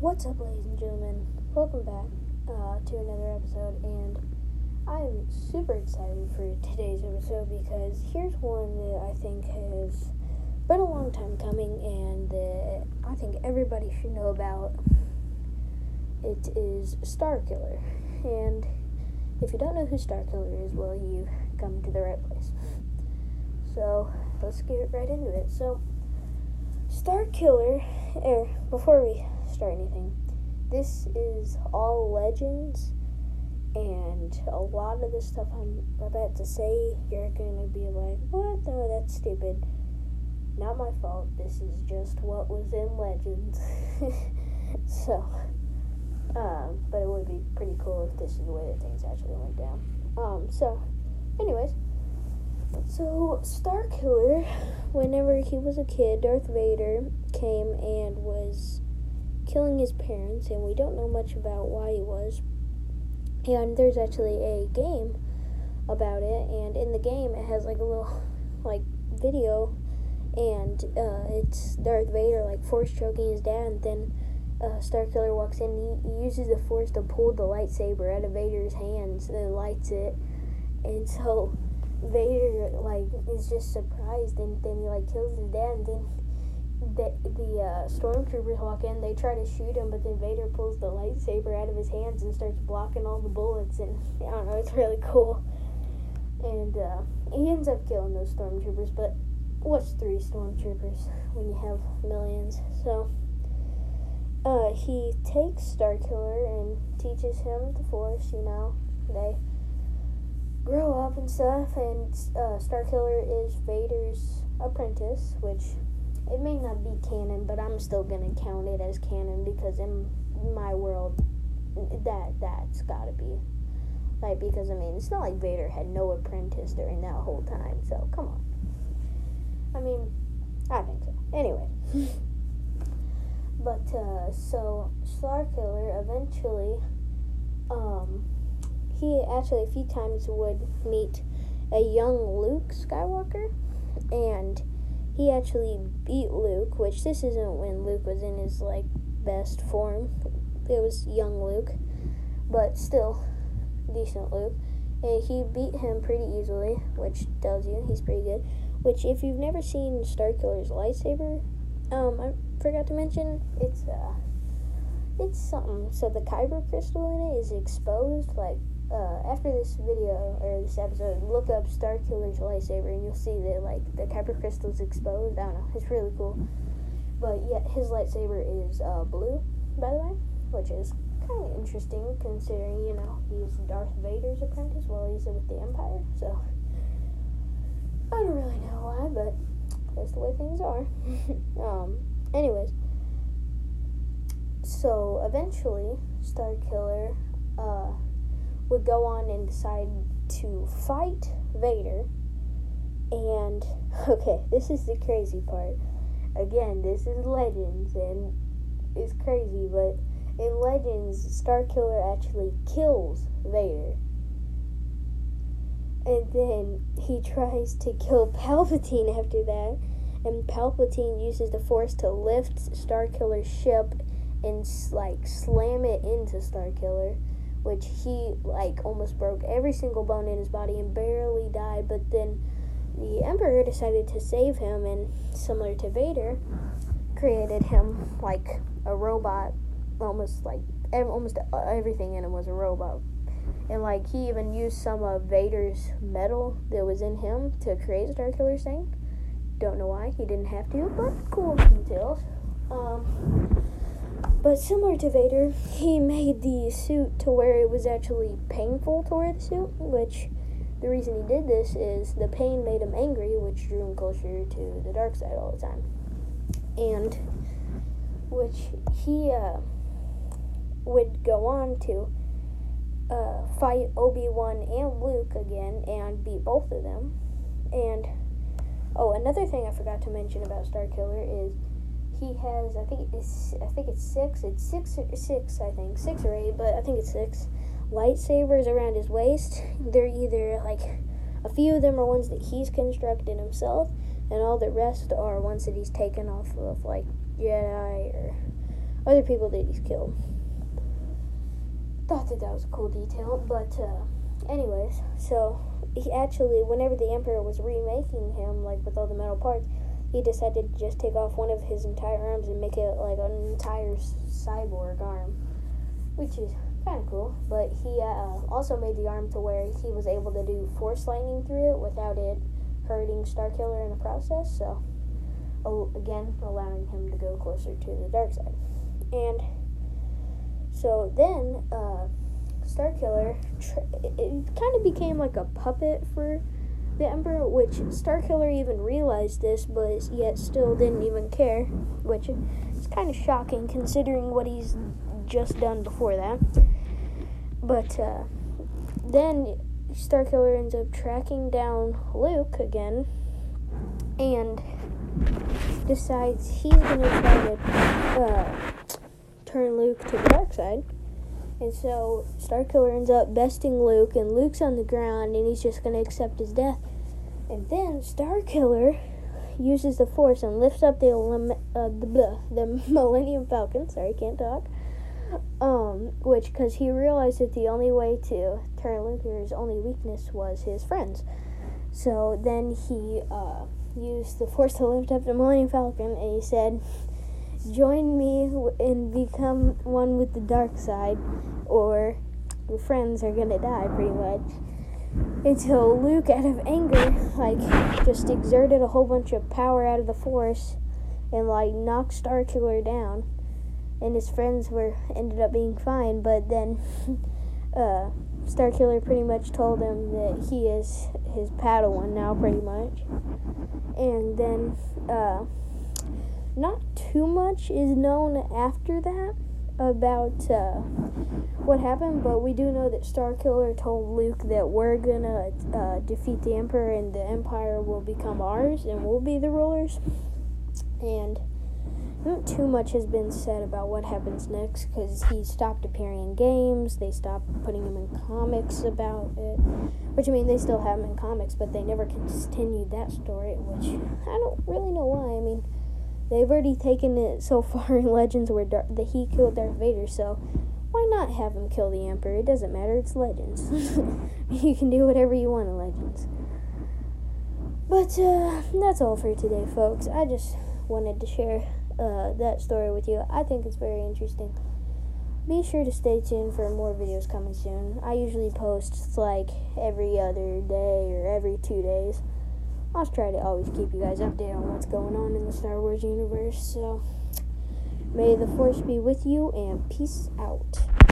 What's up, ladies and gentlemen? Welcome back uh, to another episode, and I'm super excited for today's episode because here's one that I think has been a long time coming, and that I think everybody should know about. It is Starkiller, and if you don't know who Starkiller is, well, you come to the right place. So let's get right into it. So, Starkiller, er, before we start anything. This is all legends, and a lot of the stuff I'm about to say, you're gonna be like, what? No, that's stupid. Not my fault. This is just what was in legends. so, um, but it would be pretty cool if this is the way that things actually went down. Um, so, anyways. So, Starkiller, whenever he was a kid, Darth Vader came and was killing his parents, and we don't know much about why he was. And there's actually a game about it, and in the game it has like a little like video, and uh, it's Darth Vader like force choking his dad, and then uh, Starkiller walks in. He, he uses the force to pull the lightsaber out of Vader's hands and lights it, and so Vader like is just surprised, and then he like kills his dad, and then the, the uh, stormtroopers walk in. They try to shoot him, but then Vader pulls the lightsaber out of his hands and starts blocking all the bullets. And I don't know, it's really cool. And uh, he ends up killing those stormtroopers. But what's three stormtroopers when you have millions? So uh, he takes Starkiller and teaches him the Force. You know, they grow up and stuff. And uh, Starkiller is Vader's apprentice, which it may not be canon, but I'm still gonna count it as canon because in my world, that that's gotta be like because I mean it's not like Vader had no apprentice during that whole time, so come on. I mean, I think so. Anyway, but uh, so Starkiller eventually, um, he actually a few times would meet a young Luke Skywalker, and he actually beat Luke, which this isn't when Luke was in his like best form. It was young Luke, but still decent Luke. And he beat him pretty easily, which tells you he's pretty good. Which, if you've never seen Starkiller's lightsaber, um, I forgot to mention it's uh, it's something. So the kyber crystal in it is exposed, like uh, after this video or this episode, look up Starkiller's lightsaber and you'll see that like the Kyber crystal's exposed. I don't know, it's really cool. But yeah, his lightsaber is uh, blue, by the way, which is kind of interesting considering you know he's Darth Vader's apprentice while he's with the Empire. So I don't really know why, but that's the way things are. um, anyways, so eventually, Star Killer. Uh, would go on and decide to fight Vader. And, okay, this is the crazy part. Again, this is Legends, and it's crazy, but in Legends, Starkiller actually kills Vader. And then he tries to kill Palpatine after that. And Palpatine uses the Force to lift Starkiller's ship and like slam it into Starkiller which he like almost broke every single bone in his body and barely died. But then the Emperor decided to save him, and similar to Vader, created him like a robot, almost like almost everything in him was a robot. And like he even used some of Vader's metal that was in him to create Starkiller's thing. Don't know why he didn't have to, but cool details. Um, but similar to Vader, he made the suit to where it was actually painful to wear the suit, which the reason he did this is the pain made him angry, which drew him closer to the dark side all the time. And which he uh, would go on to uh, fight Obi Wan and Luke again and beat both of them. And oh, another thing I forgot to mention about Starkiller is he has I think it's I think it's six. It's six or six I think six or eight, but I think it's six lightsabers around his waist. They're either like a few of them are ones that he's constructed himself, and all the rest are ones that he's taken off of like Jedi or other people that he's killed. Thought that that was a cool detail, but uh, anyways, so he actually, whenever the Emperor was remaking him, like with all the metal parts, he decided to just take off one of his entire arms and make it like an entire cyborg arm, which is kind of cool. But he uh, also made the arm to where he was able to do force lightning through it without it hurting Starkiller in the process. So again, allowing him to go closer to the dark side. And so then, uh, Starkiller, tr- it, it kind of became like a puppet for the Emperor, which Starkiller even realized this, but yet still didn't even care, which is kind of shocking considering what he's just done before that. But uh, then Starkiller ends up tracking down Luke again and decides he's going to try to uh, turn Luke to the dark side. And so Starkiller ends up besting Luke, and Luke's on the ground, and he's just going to accept his death. And then Starkiller uses the Force and lifts up the uh, the, the Millennium Falcon. Sorry, can't talk. Um, which because he realized that the only way to turn Luke's only weakness was his friends. So then he uh, used the Force to lift up the Millennium Falcon, and he said, "Join me and become one with the dark side, or your friends are gonna die." Pretty much. Until Luke, out of anger, like just exerted a whole bunch of power out of the Force, and like knocked Starkiller down, and his friends were ended up being fine. But then, uh, Starkiller pretty much told him that he is his Padawan now, pretty much. And then, uh, not too much is known after that about uh, what happened, but we do know that Starkiller told Luke that we're gonna uh, defeat the Emperor and the Empire will become ours and we'll be the rulers. And not too much has been said about what happens next because he stopped appearing in games. They stopped putting him in comics about it. Which I mean, they still have him in comics, but they never continued that story. Which I don't really know why. I mean, they've already taken it so far in Legends where Dar- that he killed Darth Vader, so why not have him kill the Emperor? It doesn't matter. It's Legends. you can do whatever you want in Legends. But uh, that's all for today, folks. I just wanted to share uh, that story with you. I think it's very interesting. Be sure to stay tuned for more videos coming soon. I usually post like every other day or every two days. I'll try to always keep you guys updated on what's going on in the Star Wars universe. So, may the Force be with you and peace out.